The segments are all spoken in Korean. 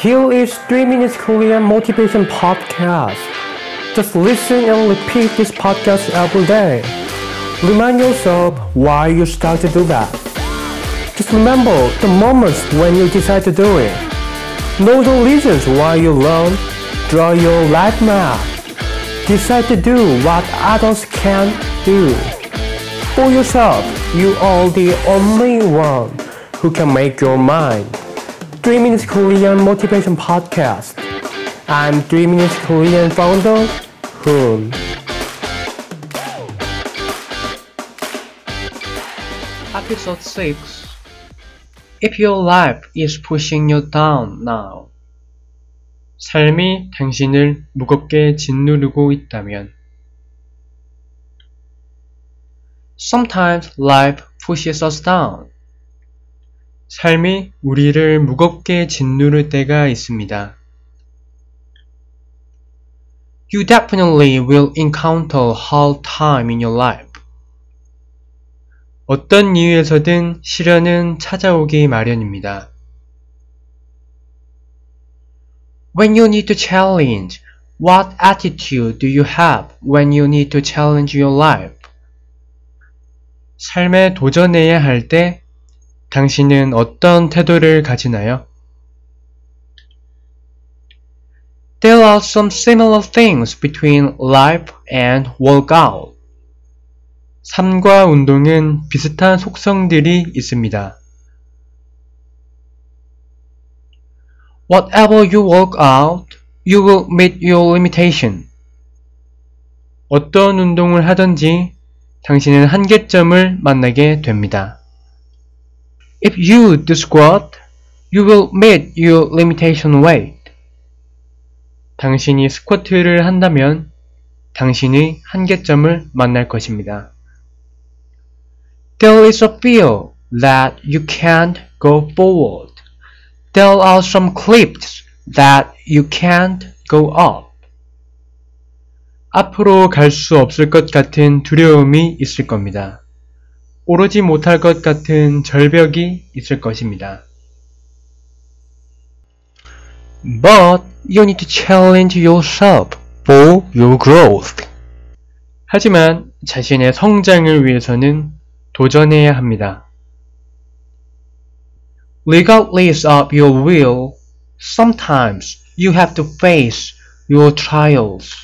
Here is 3 Minutes Korean Motivation Podcast. Just listen and repeat this podcast every day. Remind yourself why you start to do that. Just remember the moments when you decide to do it. Know the reasons why you learn. Draw your life map. Decide to do what others can't do. For yourself, you are the only one who can make your mind. 3 Minutes Korean Motivation Podcast. I'm 3 Minutes Korean founder, Hoon. Episode 6 If your life is pushing you down now. 삶이 당신을 무겁게 짓누르고 있다면. Sometimes life pushes us down. 삶이 우리를 무겁게 짓누를 때가 있습니다. You definitely will encounter hard time in your life. 어떤 이유에서든 시련은 찾아오기 마련입니다. When you need to challenge, what attitude do you have when you need to challenge your life? 삶에 도전해야 할 때 당신은 어떤 태도를 가지나요? There are some similar things between life and workout. 삶과 운동은 비슷한 속성들이 있습니다. Whatever you work out, you will meet your limitation. 어떤 운동을 하든지 당신은 한계점을 만나게 됩니다. If you do squat, you will meet your limitation weight. 당신이 스쿼트를 한다면 당신의 한계점을 만날 것입니다. There is a fear that you can't go forward. There are some cliffs that you can't go up. 앞으로 갈 수 없을 것 같은 두려움이 있을 겁니다. 오르지 못할 것 같은 절벽이 있을 것입니다. But you need to challenge yourself for your growth. 하지만 자신의 성장을 위해서는 도전해야 합니다. Regardless of your will, sometimes you have to face your trials.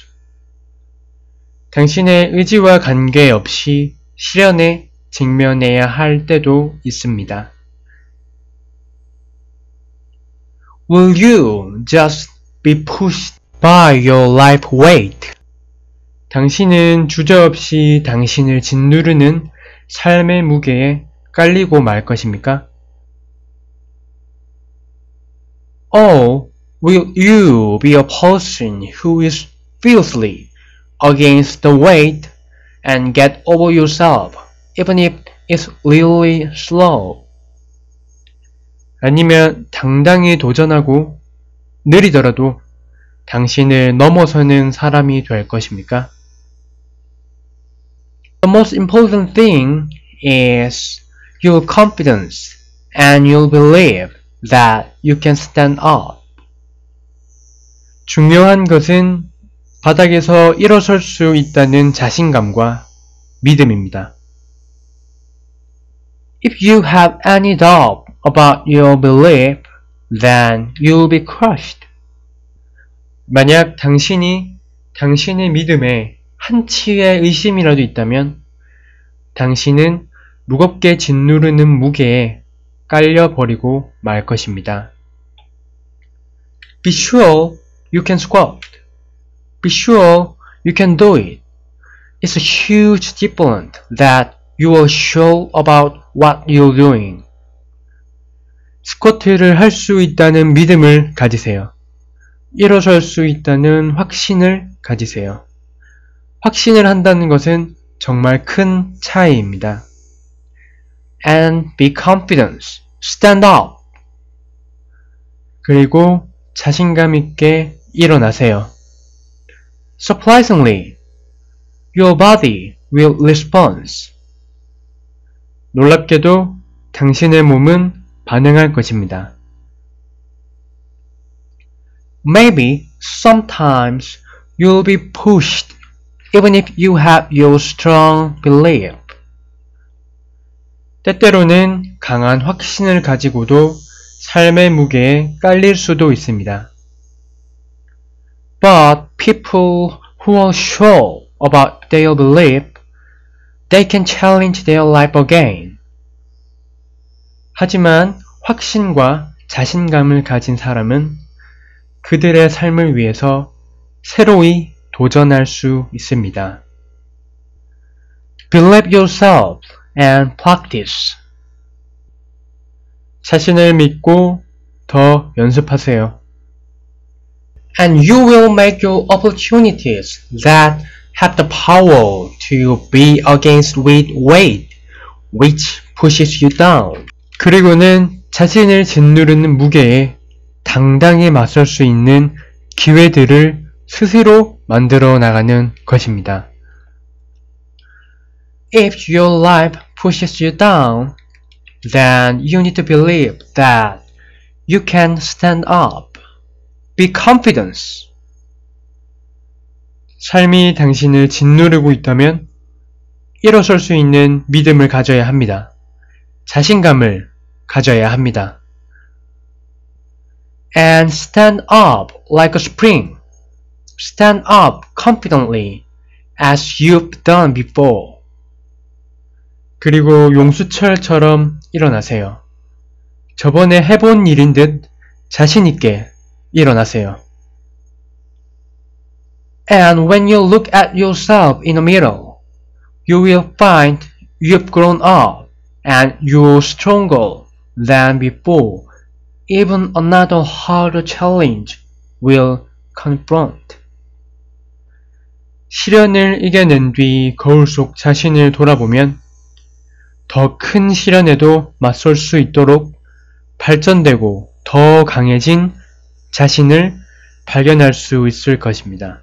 당신의 의지와 관계없이 시련에 직면해야 할 때도 있습니다. Will you just be pushed by your life weight? 당신은 주저없이 당신을 짓누르는 삶의 무게에 깔리고 말 것입니까? Or will you be a person who is fiercely against the weight and get over yourself even if it's really slow? 아니면 당당히 도전하고 느리더라도 당신을 넘어서는 사람이 될 것입니까? The most important thing is your confidence and your belief that you can stand up. 중요한 것은 바닥에서 일어설 수 있다는 자신감과 믿음입니다. If you have any doubt about your belief, then you'll be crushed. 만약 당신이 당신의 믿음에 한치의 의심이라도 있다면 당신은 무겁게 짓누르는 무게에 깔려버리고 말 것입니다. Be sure you can squat. Be sure you can do it. It's a huge difference that you are sure about what you're doing. 스쿼트를 할 수 있다는 믿음을 가지세요. 일어설 수 있다는 확신을 가지세요. 확신을 한다는 것은 정말 큰 차이입니다. And be confident. Stand up. 그리고 자신감 있게 일어나세요. Surprisingly, your body will respond. 놀랍게도 당신의 몸은 반응할 것입니다. maybe sometimes you'll be pushed even if you have your strong belief. 때때로는 강한 확신을 가지고도 삶의 무게에 깔릴 수도 있습니다. But people who are sure about their belief, they can challenge their life again. 하지만 확신과 자신감을 가진 사람은 그들의 삶을 위해서 새로이 도전할 수 있습니다. Believe yourself and practice. 자신을 믿고 더 연습하세요. And you will make your opportunities that have the power to be against with weight, which pushes you down. 그리고는 자신을 짓누르는 무게에 당당히 맞설 수 있는 기회들을 스스로 만들어 나가는 것입니다. If your life pushes you down, then you need to believe that you can stand up. Be confident. 삶이 당신을 짓누르고 있다면 일어설 수 있는 믿음을 가져야 합니다. 자신감을 가져야 합니다. And stand up like a spring. Stand up confidently as you've done before. 그리고 용수철처럼 일어나세요. 저번에 해본 일인 듯 자신있게 일어나세요. And when you look at yourself in the mirror, you will find you've grown up and you're stronger than before. Even another harder challenge will confront. 시련을 이겨낸 뒤 거울 속 자신을 돌아보면 더 큰 시련에도 맞설 수 있도록 발전되고 더 강해진 자신을 발견할 수 있을 것입니다.